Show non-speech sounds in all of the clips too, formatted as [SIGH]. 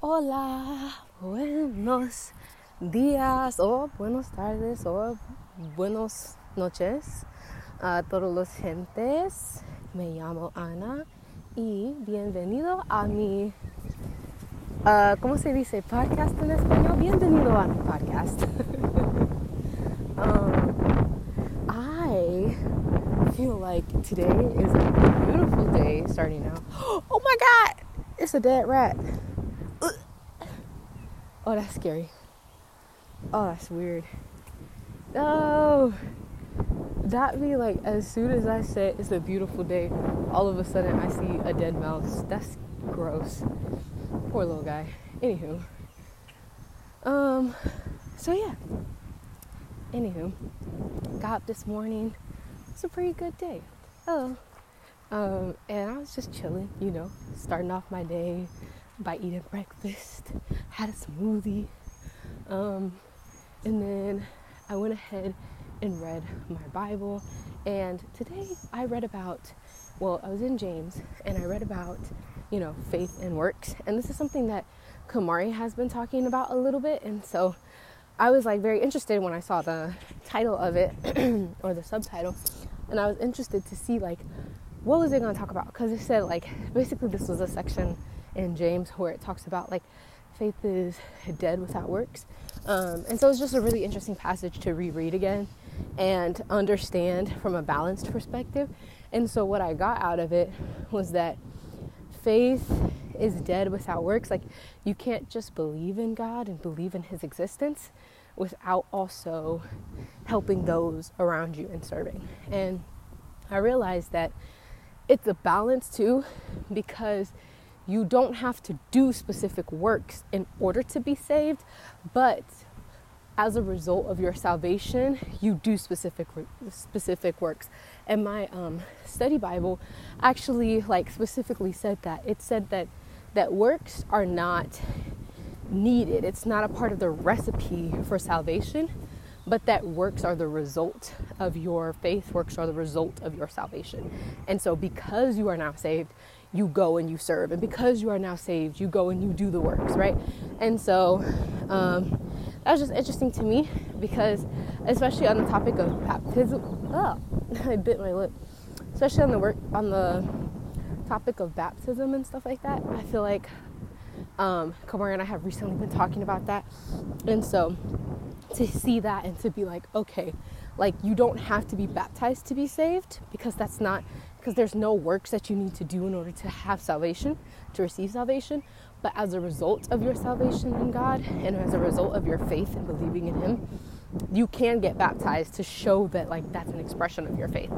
Hola, buenos días o buenas tardes o buenas noches a todos los gentes. Me llamo Ana y bienvenido a mi, uh, ¿cómo se dice? Podcast en español. Bienvenido a mi podcast. um, [LAUGHS] I feel like today is a beautiful day starting out. [GASPS] Oh my God, it's a dead rat. Oh, that's scary. Oh, that's weird. Oh, that be like as soon as I said it's a beautiful day, all of a sudden I see a dead mouse. That's gross. Poor little guy. Anywho, um, so yeah. Anywho, got up this morning. It's a pretty good day. Oh, um, and I was just chilling, you know, starting off my day by eating breakfast, had a smoothie, um, and then I went ahead and read my Bible. And today I read about, well, I was in James and I read about, you know, faith and works. And this is something that Kamari has been talking about a little bit. And so I was like very interested when I saw the title of it [CLEARS THROAT] or the subtitle. And I was interested to see like what was it going to talk about? Because it said like basically this was a section in James where it talks about like faith is dead without works. Um, and so it's just a really interesting passage to reread again and understand from a balanced perspective. And so what I got out of it was that faith is dead without works. Like you can't just believe in God and believe in his existence without also helping those around you and serving. And I realized that it's a balance too because you don't have to do specific works in order to be saved, but as a result of your salvation, you do specific specific works. And my um, study Bible actually like specifically said that it said that that works are not needed. It's not a part of the recipe for salvation, but that works are the result of your faith. Works are the result of your salvation. And so, because you are now saved, you go and you serve. And because you are now saved, you go and you do the works, right? And so um, that was just interesting to me because, especially on the topic of baptism, [LAUGHS] oh, I bit my lip. Especially on the work on the topic of baptism and stuff like that, I feel like um, Kamari and I have recently been talking about that, and so to see that and to be like, okay, like you don't have to be baptized to be saved because that's not because there's no works that you need to do in order to have salvation, to receive salvation. But as a result of your salvation in God and as a result of your faith and believing in Him, you can get baptized to show that like that's an expression of your faith.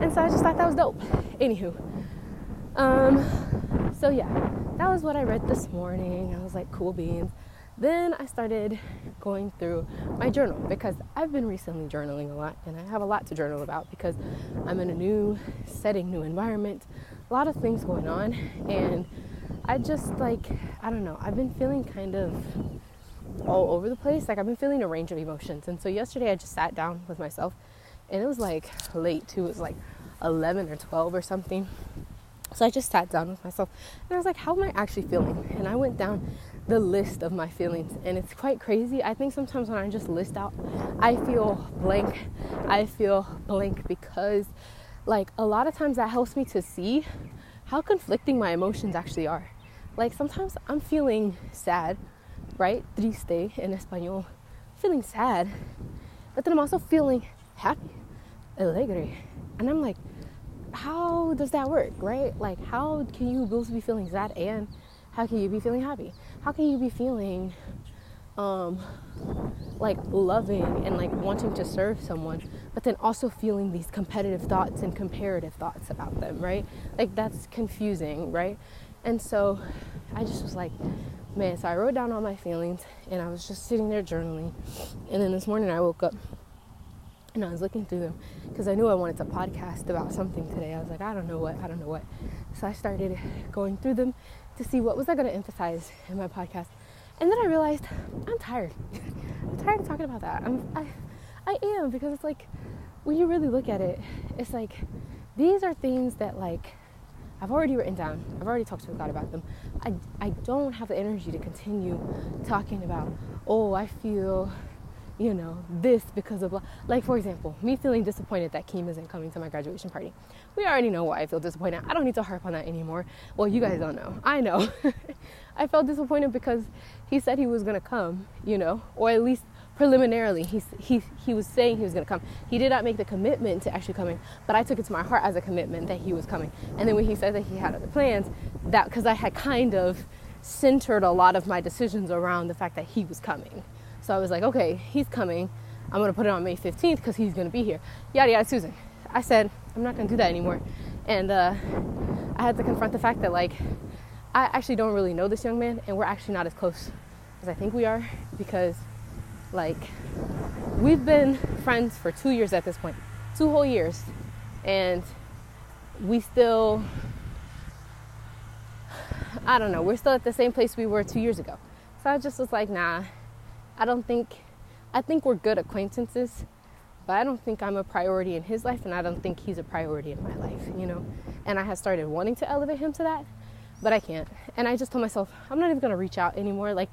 And so I just thought that was dope. Anywho, um, so yeah, that was what I read this morning. I was like, cool beans. Then I started going through my journal because I've been recently journaling a lot and I have a lot to journal about because I'm in a new setting, new environment, a lot of things going on. And I just like, I don't know, I've been feeling kind of all over the place. Like I've been feeling a range of emotions. And so yesterday I just sat down with myself and it was like late too. It was like 11 or 12 or something. So I just sat down with myself and I was like, how am I actually feeling? And I went down the list of my feelings and it's quite crazy. I think sometimes when i just list out i feel blank. I feel blank because like a lot of times that helps me to see how conflicting my emotions actually are. Like sometimes i'm feeling sad right? Triste in español. Feeling sad but then i'm also feeling happy alegre. And i'm like how does that work right? Like how can you both be feeling sad and how can you be feeling happy how can you be feeling um, like loving and like wanting to serve someone, but then also feeling these competitive thoughts and comparative thoughts about them, right? Like that's confusing, right? And so I just was like, man, so I wrote down all my feelings and I was just sitting there journaling. And then this morning I woke up and I was looking through them because I knew I wanted to podcast about something today. I was like, I don't know what, I don't know what. So I started going through them to see what was I going to emphasize in my podcast. And then I realized I'm tired. [LAUGHS] I'm tired of talking about that. I'm, I, I am because it's like when you really look at it, it's like these are things that like I've already written down, I've already talked to God about them. I, I don't have the energy to continue talking about, oh, I feel, you know, this because of, like, for example, me feeling disappointed that Keem isn't coming to my graduation party. We already know why I feel disappointed. I don't need to harp on that anymore. Well, you guys don't know. I know. [LAUGHS] I felt disappointed because he said he was going to come, you know, or at least preliminarily he, he, he was saying he was going to come he did not make the commitment to actually coming but i took it to my heart as a commitment that he was coming and then when he said that he had other plans that because i had kind of centered a lot of my decisions around the fact that he was coming so i was like okay he's coming. I'm to put it on may 15th because he's to be here. Yada yada susan. I said i'm not to do that anymore. And uh, i had to confront the fact that like i actually don't really know this young man and we're actually not as close as i think we are because like, we've been friends for two years at this point, two whole years, and we still, I don't know, we're still at the same place we were two years ago. So I just was like, nah, I don't think, I think we're good acquaintances, but I don't think I'm a priority in his life, and I don't think he's a priority in my life, you know? And I have started wanting to elevate him to that but I can't. And I just told myself I'm not even gonna reach out anymore. Like,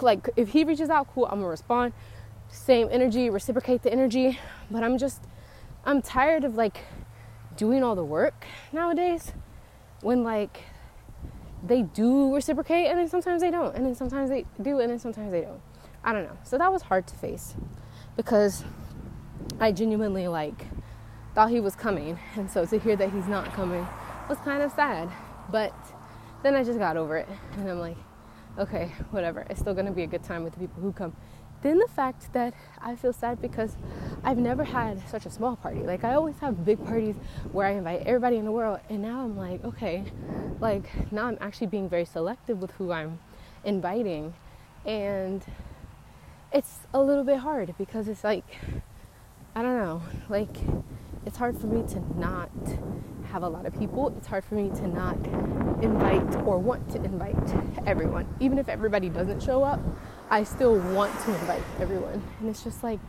like if he reaches out, cool, I'm gonna respond. Same energy, reciprocate the energy. But I'm just, I'm tired of like doing all the work nowadays. When like they do reciprocate, and then sometimes they don't, and then sometimes they do, and then sometimes they don't. I don't know. So that was hard to face because I genuinely like thought he was coming, and so to hear that he's not coming was kind of sad. But then I just got over it. And I'm like, okay, whatever. It's still going to be a good time with the people who come. Then the fact that I feel sad because I've never had such a small party. Like, I always have big parties where I invite everybody in the world. And now I'm like, okay, like, now I'm actually being very selective with who I'm inviting. And it's a little bit hard because it's like, I don't know, like, it's hard for me to not have a lot of people, it's hard for me to not invite or want to invite everyone. Even if everybody doesn't show up, I still want to invite everyone. And it's just like,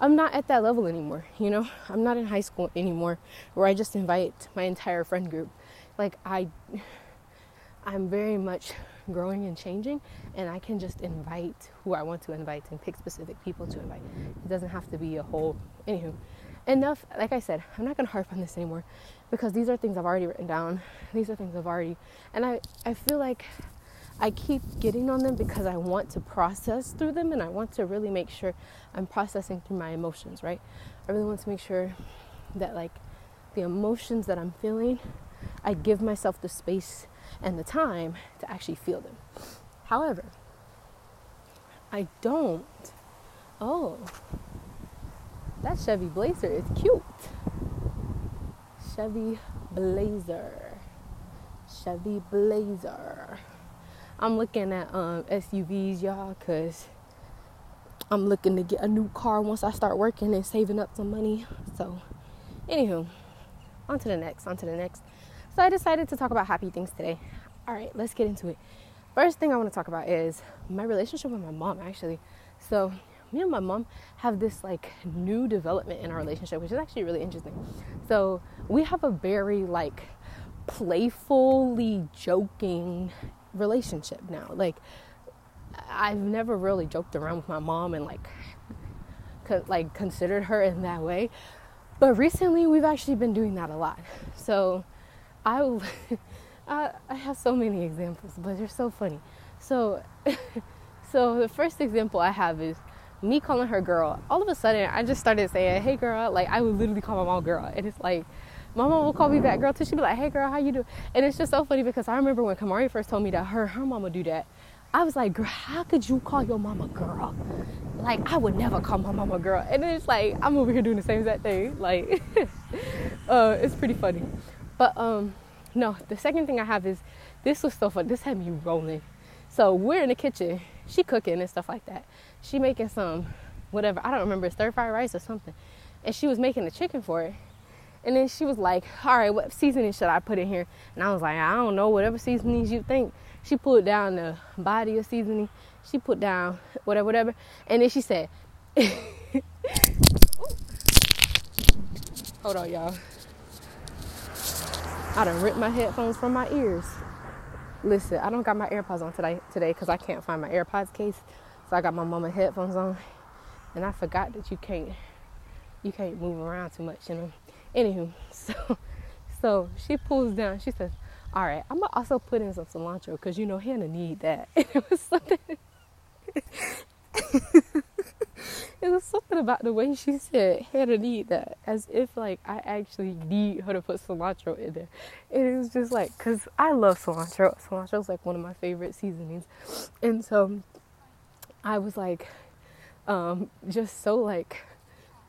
I'm not at that level anymore, you know? I'm not in high school anymore where I just invite my entire friend group. Like I I'm very much growing and changing and I can just invite who I want to invite and pick specific people to invite. It doesn't have to be a whole anywho. Enough like i said i'm not to harp on this anymore because these are things i've already written down. These are things i've already and i i feel like i keep getting on them because i want to process through them and i want to really make sure i'm processing through my emotions right? I really want to make sure that like the emotions that i'm feeling i give myself the space and the time to actually feel them however i don't oh that Chevy Blazer is cute. Chevy Blazer. Chevy Blazer. I'm looking at um, SUVs, y'all, because I'm looking to get a new car once I start working and saving up some money. So, anywho, on to the next, on to the next. So, I decided to talk about happy things today. All right, let's get into it. First thing I want to talk about is my relationship with my mom, actually. So, me and my mom have this like new development in our relationship, which is actually really interesting. So we have a very like playfully joking relationship now. Like I've never really joked around with my mom and like co- like considered her in that way. But recently we've actually been doing that a lot. So I [LAUGHS] I, I have so many examples, but they're so funny. So [LAUGHS] so the first example I have is me calling her girl, all of a sudden I just started saying, "Hey girl," like I would literally call my mom girl, and it's like my mom will call me back girl too. She'd be like, "Hey girl, how you do?" And it's just so funny because I remember when Kamari first told me that her her mama do that. I was like, girl, how could you call your mama girl? Like, I would never call my mama girl. And it's like, I'm over here doing the same exact thing. Like, [LAUGHS] uh, it's pretty funny. But, um, no, the second thing I have is this was so fun. This had me rolling. So we're in the kitchen, she cooking and stuff like that she making some whatever I don't remember stir fry rice or something, and she was making the chicken for it. And then she was like, "All right, what seasoning should I put in here?" And I was like, "I don't know, whatever seasonings you think." She put down the body of seasoning. She put down whatever, whatever, and then she said, [LAUGHS] "Hold on, y'all." I done ripped my headphones from my ears. Listen, I don't got my AirPods on today today because I can't find my AirPods case. So I got my mama headphones on, and I forgot that you can't you can't move around too much in them. Anywho, [LAUGHS] so so she pulls down. She says, "All right, I'm gonna also put in some cilantro because you know Hannah need that." [LAUGHS] it was something. [LAUGHS] it was something about the way she said Hannah need that, as if like I actually need her to put cilantro in there. And it was just like, cause I love cilantro. Cilantro is like one of my favorite seasonings, and so I was like, um, just so like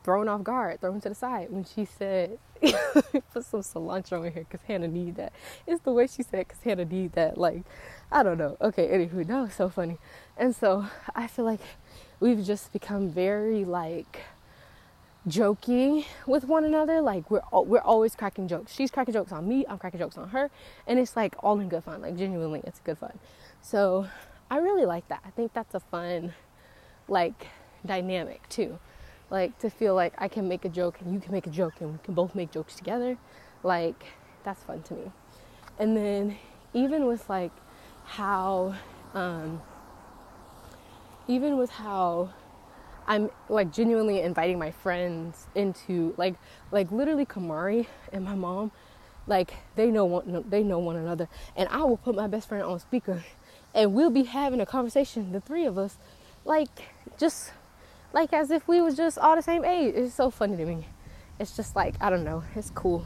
thrown off guard, thrown to the side when she said, [LAUGHS] "Put some cilantro in here because Hannah need that." It's the way she said because Hannah need that. Like, I don't know. Okay, anywho, that was so funny, and so I feel like we've just become very like jokey with one another. Like we're we're always cracking jokes. She's cracking jokes on me. I'm cracking jokes on her, and it's like all in good fun. Like genuinely, it's good fun. So I really like that. I think that's a fun like dynamic too like to feel like I can make a joke and you can make a joke and we can both make jokes together. Like that's fun to me. And then even with like how um, even with how I'm like genuinely inviting my friends into like like literally Kamari and my mom like they know one they know one another and I will put my best friend on speaker and we'll be having a conversation the three of us like just like as if we was just all the same age. It's so funny to me. It's just like I don't know. It's cool.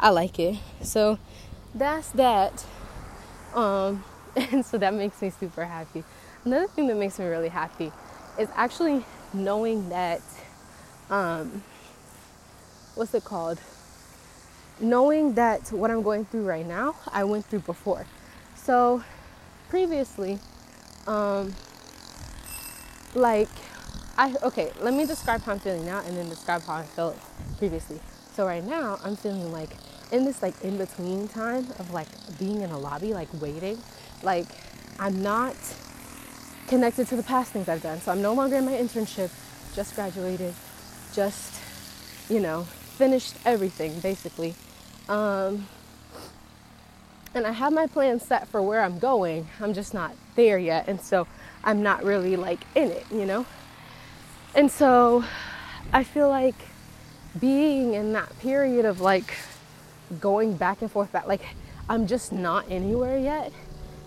I like it. So that's that. Um, [LAUGHS] and so that makes me super happy. Another thing that makes me really happy is actually knowing that. Um, what's it called? Knowing that what I'm going through right now, I went through before. So previously, um, like I okay, let me describe how I'm feeling now and then describe how I felt previously. So right now I'm feeling like in this like in between time of like being in a lobby, like waiting, like I'm not connected to the past things I've done. So I'm no longer in my internship, just graduated, just, you know, finished everything basically. Um, and I have my plan set for where I'm going. I'm just not there yet. And so I'm not really like in it, you know? And so I feel like being in that period of like going back and forth back like I'm just not anywhere yet.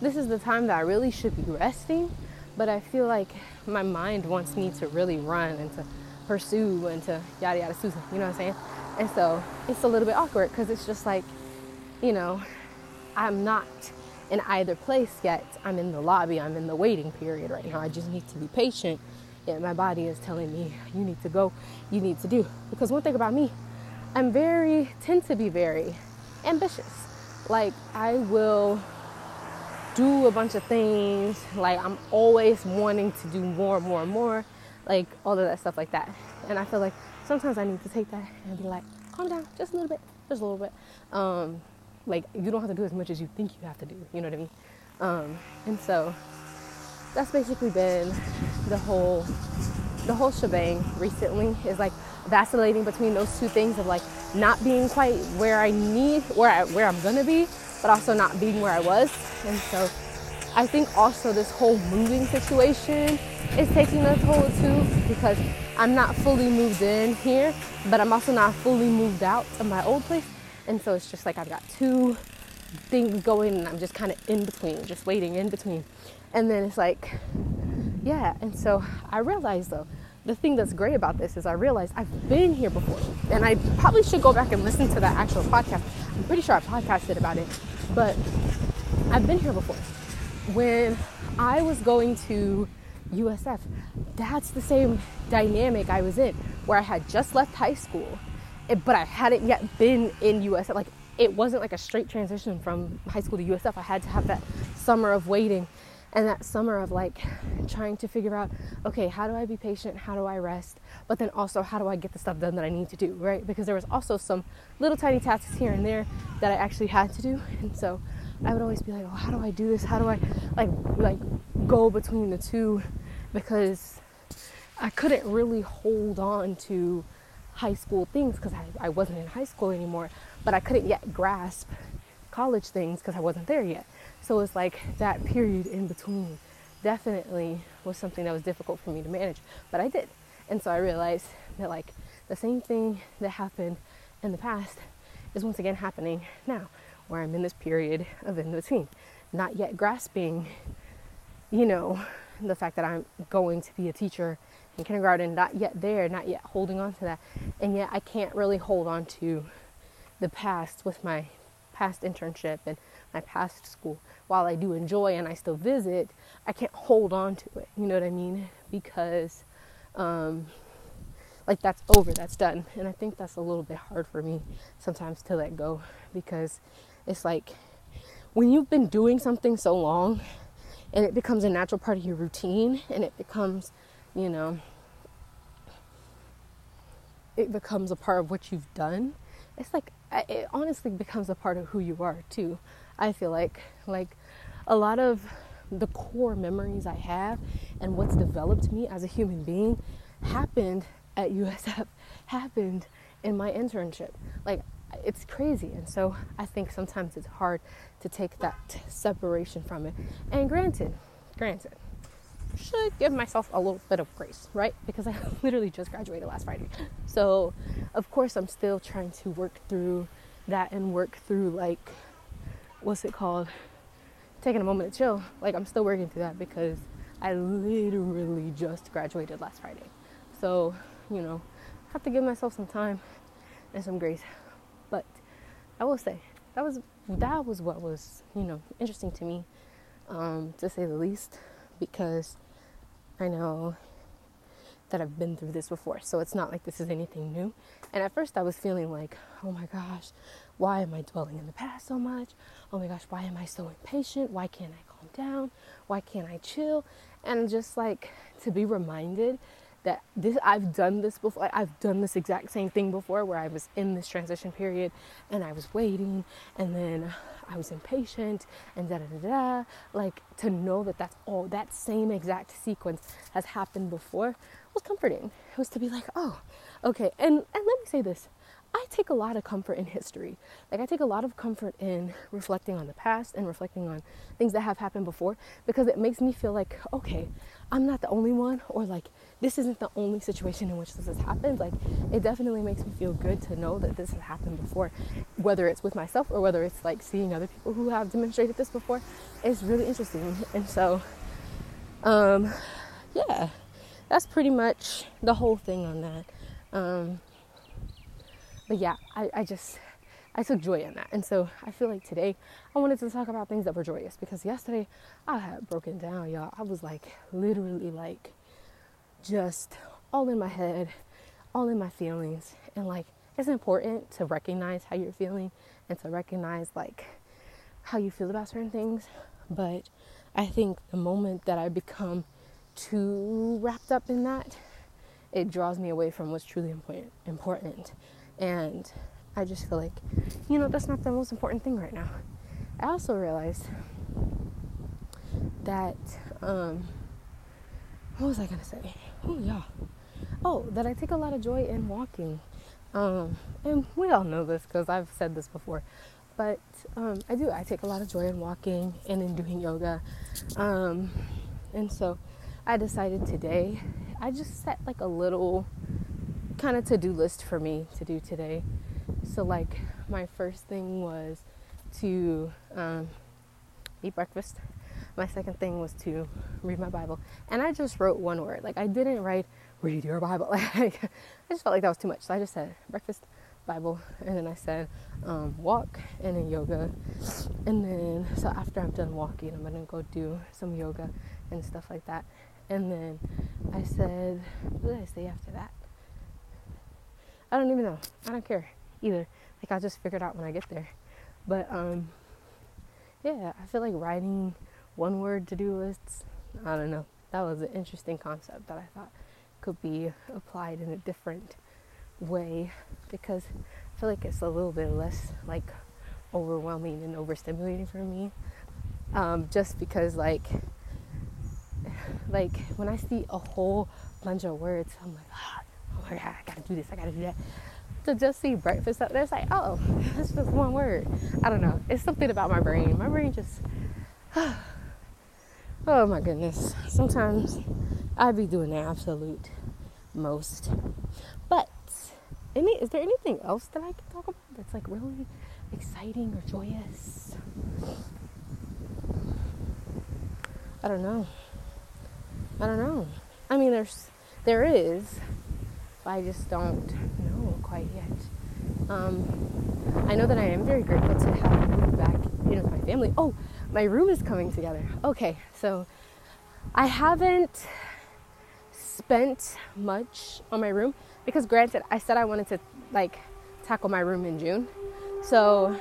This is the time that I really should be resting, but I feel like my mind wants me to really run and to pursue and to yada yada Susan, you know what I'm saying? And so it's a little bit awkward because it's just like, you know, I'm not in either place yet. I'm in the lobby, I'm in the waiting period right now. I just need to be patient and my body is telling me you need to go you need to do because one thing about me i'm very tend to be very ambitious like i will do a bunch of things like i'm always wanting to do more and more and more like all of that stuff like that. And i feel like sometimes i need to take that and be like calm down just a little bit just a little bit. Um, like you don't have to do as much as you think you have to do you know what i mean? Um, and so that's basically been the whole the whole shebang recently is like vacillating between those two things of like not being quite where I need where I where I'm gonna be, but also not being where I was. And so I think also this whole moving situation is taking a toll too because I'm not fully moved in here, but I'm also not fully moved out of my old place. And so it's just like I've got two things going and I'm just kind of in between, just waiting in between. And then it's like, yeah. And so I realized though, the thing that's great about this is I realized I've been here before. And I probably should go back and listen to that actual podcast. I'm pretty sure I podcasted about it. But I've been here before. When I was going to USF, that's the same dynamic I was in, where I had just left high school, eh, but I hadn't yet been in USF. Like it wasn't like a straight transition from high school to USF. I had to have that summer of waiting and that summer of like trying to figure out okay how do i be patient? How do i rest? But then also how do i get the stuff done that i need to do right? Because there was also some little tiny tasks here and there that i actually had to do. And so i would always be like oh how do i do this? How do i like like go between the two because i couldn't really hold on to high school things because I, I wasn't in high school anymore but i couldn't yet grasp college things because I wasn't there yet. So it's like that period in between definitely was something that was difficult for me to manage, but I did. And so I realized that like the same thing that happened in the past is once again happening now, where I'm in this period of in between, not yet grasping, you know, the fact that I'm going to be a teacher in kindergarten, not yet there, not yet holding on to that. And yet I can't really hold on to the past with my past internship and my past school. While I do enjoy and I still visit, I can't hold on to it. You know what I mean? Because, um, like that's over, that's done. And I think that's a little bit hard for me sometimes to let go because it's like when you've been doing something so long and it becomes a natural part of your routine and it becomes, you know, it becomes a part of what you've done. It's like it honestly becomes a part of who you are too. I feel like like a lot of the core memories I have and what's developed me as a human being happened at USF, [LAUGHS] happened in my internship. Like it's crazy. And so I think sometimes it's hard to take that separation from it. And granted, granted, should give myself a little bit of grace, right? Because I [LAUGHS] literally just graduated last Friday. [LAUGHS] So, of course, I'm still trying to work through that and work through, like, what's it called? Taking a moment to chill. Like, I'm still working through that because I literally just graduated last Friday. So, you know, I have to give myself some time and some grace. But I will say, that was that was what was, you know, interesting to me, um, to say the least because I know that I've been through this before. So it's not like this is anything new. And at first I was feeling like, oh my gosh, why am I dwelling in the past so much? Oh my gosh, why am I so impatient? Why can't I calm down? Why can't I chill? And just like to be reminded that this I've done this before. I've done this exact same thing before where I was in this transition period and I was waiting and then I was impatient and da da da da. Like to know that that's all that same exact sequence has happened before was comforting. It was to be like, oh, okay. And and let me say this. I take a lot of comfort in history. Like, I take a lot of comfort in reflecting on the past and reflecting on things that have happened before because it makes me feel like, okay, I'm not the only one, or like, this isn't the only situation in which this has happened. Like, it definitely makes me feel good to know that this has happened before, whether it's with myself or whether it's like seeing other people who have demonstrated this before. It's really interesting. And so, um, yeah, that's pretty much the whole thing on that. Um, but yeah, I, I just I took joy in that. And so I feel like today I wanted to talk about things that were joyous because yesterday I had broken down, y'all. I was like literally like just all in my head, all in my feelings. And like it's important to recognize how you're feeling and to recognize like how you feel about certain things. But I think the moment that I become too wrapped up in that, it draws me away from what's truly important and I just feel like, you know, that's not the most important thing right now. I also realized that, um, what was I gonna say? Oh, yeah. Oh, that I take a lot of joy in walking. Um, and we all know this because I've said this before. But um, I do. I take a lot of joy in walking and in doing yoga. Um, and so I decided today, I just set like a little kind of to do list for me to do today. So, like, my first thing was to um, eat breakfast. My second thing was to read my Bible. And I just wrote one word. Like, I didn't write, read your Bible. [LAUGHS] Like, I just felt like that was too much. So I just said breakfast, Bible, and then I said um, walk, and then yoga. And then, so after I'm done walking, I'm gonna go do some yoga and stuff like that. And then I said, what did I say after that? I don't even know. I don't care either. Like I'll just figure it out when I get there. But um yeah, I feel like writing one word to do lists, I don't know. That was an interesting concept that I thought could be applied in a different way because I feel like it's a little bit less like overwhelming and overstimulating for me. Um, just because like like when I see a whole bunch of words, I'm like, ah, oh my god, I gotta do this, I gotta do that. to just see breakfast up there, it's like, oh, [LAUGHS] that's just one word. I don't know. It's something about my brain. My brain just, [SIGHS] oh my goodness. Sometimes I'd be doing the absolute most. But any, is there anything else that I can talk about that's like really exciting or joyous? I don't know. I don't know. I mean, there's, there is, but I just don't know quite yet. Um, I know that I am very grateful to have moved back in with my family. Oh, my room is coming together. Okay, so I haven't spent much on my room because, granted, I said I wanted to like tackle my room in June. So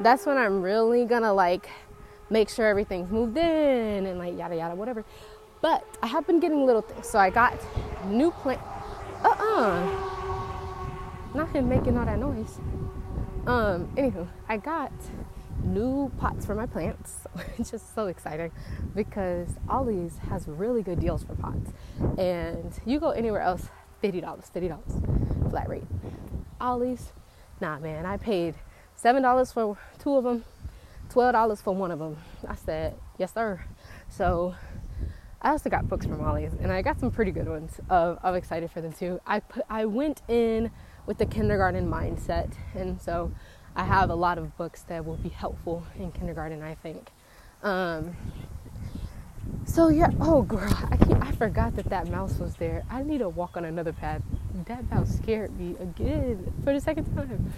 that's when I'm really gonna like make sure everything's moved in and like yada yada whatever. But I have been getting little things. So I got new plant. Uh uh Not him making all that noise. Um. Anywho, I got new pots for my plants, [LAUGHS] which is so exciting because Ollie's has really good deals for pots. And you go anywhere else, $50, $50 flat rate. Ollie's, nah, man, I paid $7 for two of them, $12 for one of them. I said, yes, sir. So I also got books from Ollie's, and I got some pretty good ones. Of, I'm excited for them too. I put, I went in with the kindergarten mindset, and so I have a lot of books that will be helpful in kindergarten, I think. Um, so yeah, oh girl, I I forgot that that mouse was there. I need to walk on another path. That mouse scared me again for the second time.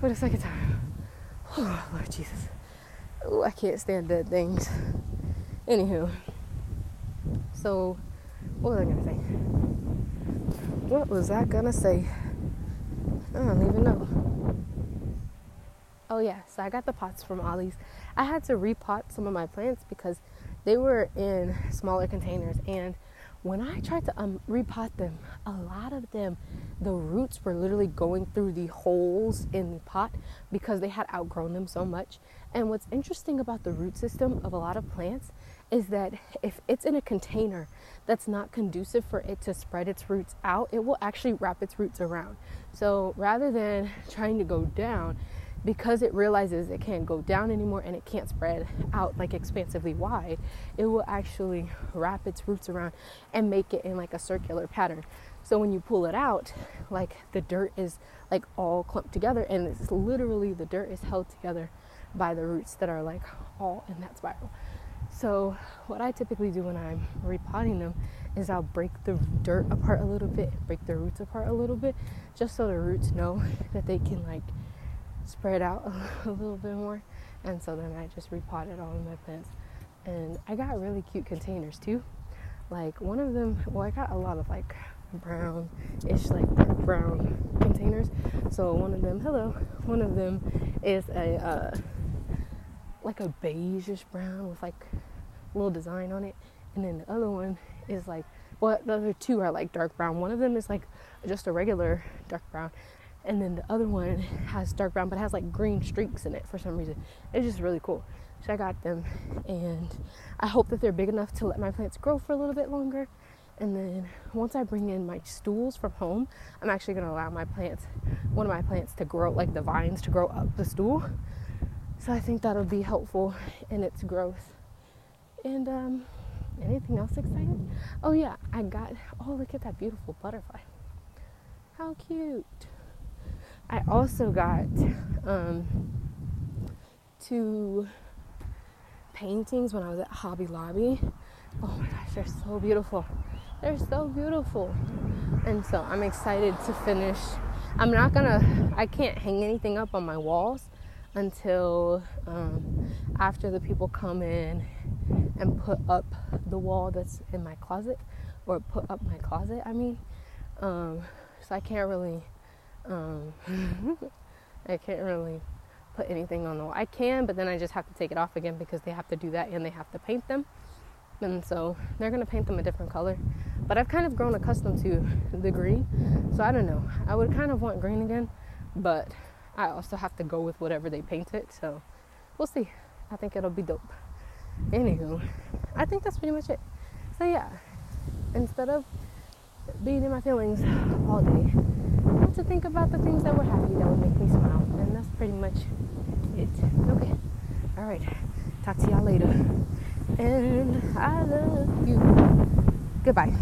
For the second time. [SIGHS] Oh Lord Jesus. Oh, I can't stand dead things. Anywho, so what was I gonna say? What was I gonna say? I don't even know. Oh yeah, so I got the pots from Ollie's. I had to repot some of my plants because they were in smaller containers and when I tried to um, repot them, a lot of them, the roots were literally going through the holes in the pot because they had outgrown them so much. And what's interesting about the root system of a lot of plants is that if it's in a container that's not conducive for it to spread its roots out, it will actually wrap its roots around. So rather than trying to go down, because it realizes it can't go down anymore and it can't spread out like expansively wide, it will actually wrap its roots around and make it in like a circular pattern. So when you pull it out, like the dirt is like all clumped together and it's literally the dirt is held together by the roots that are like all in that spiral. So what I typically do when I'm repotting them is I'll break the dirt apart a little bit, break the roots apart a little bit, just so the roots know that they can like spread out [LAUGHS] a little bit more. And so then I just repotted all of my plants. And I got really cute containers too. Like one of them, well, I got a lot of like brown ish, like dark brown containers. So one of them, hello, one of them is a, uh, like a beigeish brown with like a little design on it. And then the other one is like, well, the other two are like dark brown. One of them is like just a regular dark brown and then the other one has dark brown but has like green streaks in it for some reason. It's just really cool. So i got them and i hope that they're big enough to let my plants grow for a little bit longer. And then once i bring in my stools from home i'm actually going to allow my plants one of my plants to grow like the vines to grow up the stool. So i think that'll be helpful in its growth. And um anything else exciting? Oh yeah i got oh look at that beautiful butterfly. How cute I also got um, two paintings when I was at Hobby Lobby. Oh my gosh, they're so beautiful. They're so beautiful. And so I'm excited to finish. I'm not gonna, I can't hang anything up on my walls until um, after the people come in and put up the wall that's in my closet or put up my closet, I mean. Um, so I can't really um, [LAUGHS] I can't really put anything on the wall. I can, but then I just have to take it off again because they have to do that and they have to paint them. And so they're going to paint them a different color. But I've kind of grown accustomed to the green. So I don't know. I would kind of want green again, but I also have to go with whatever they paint it. So we'll see. I think it'll be dope. Anywho, I think that's pretty much it. So yeah, instead of being in my feelings all day, and to think about the things that were happy that would make me smile. And that's pretty much it. Okay. All right. Talk to y'all later. And I love you. Goodbye.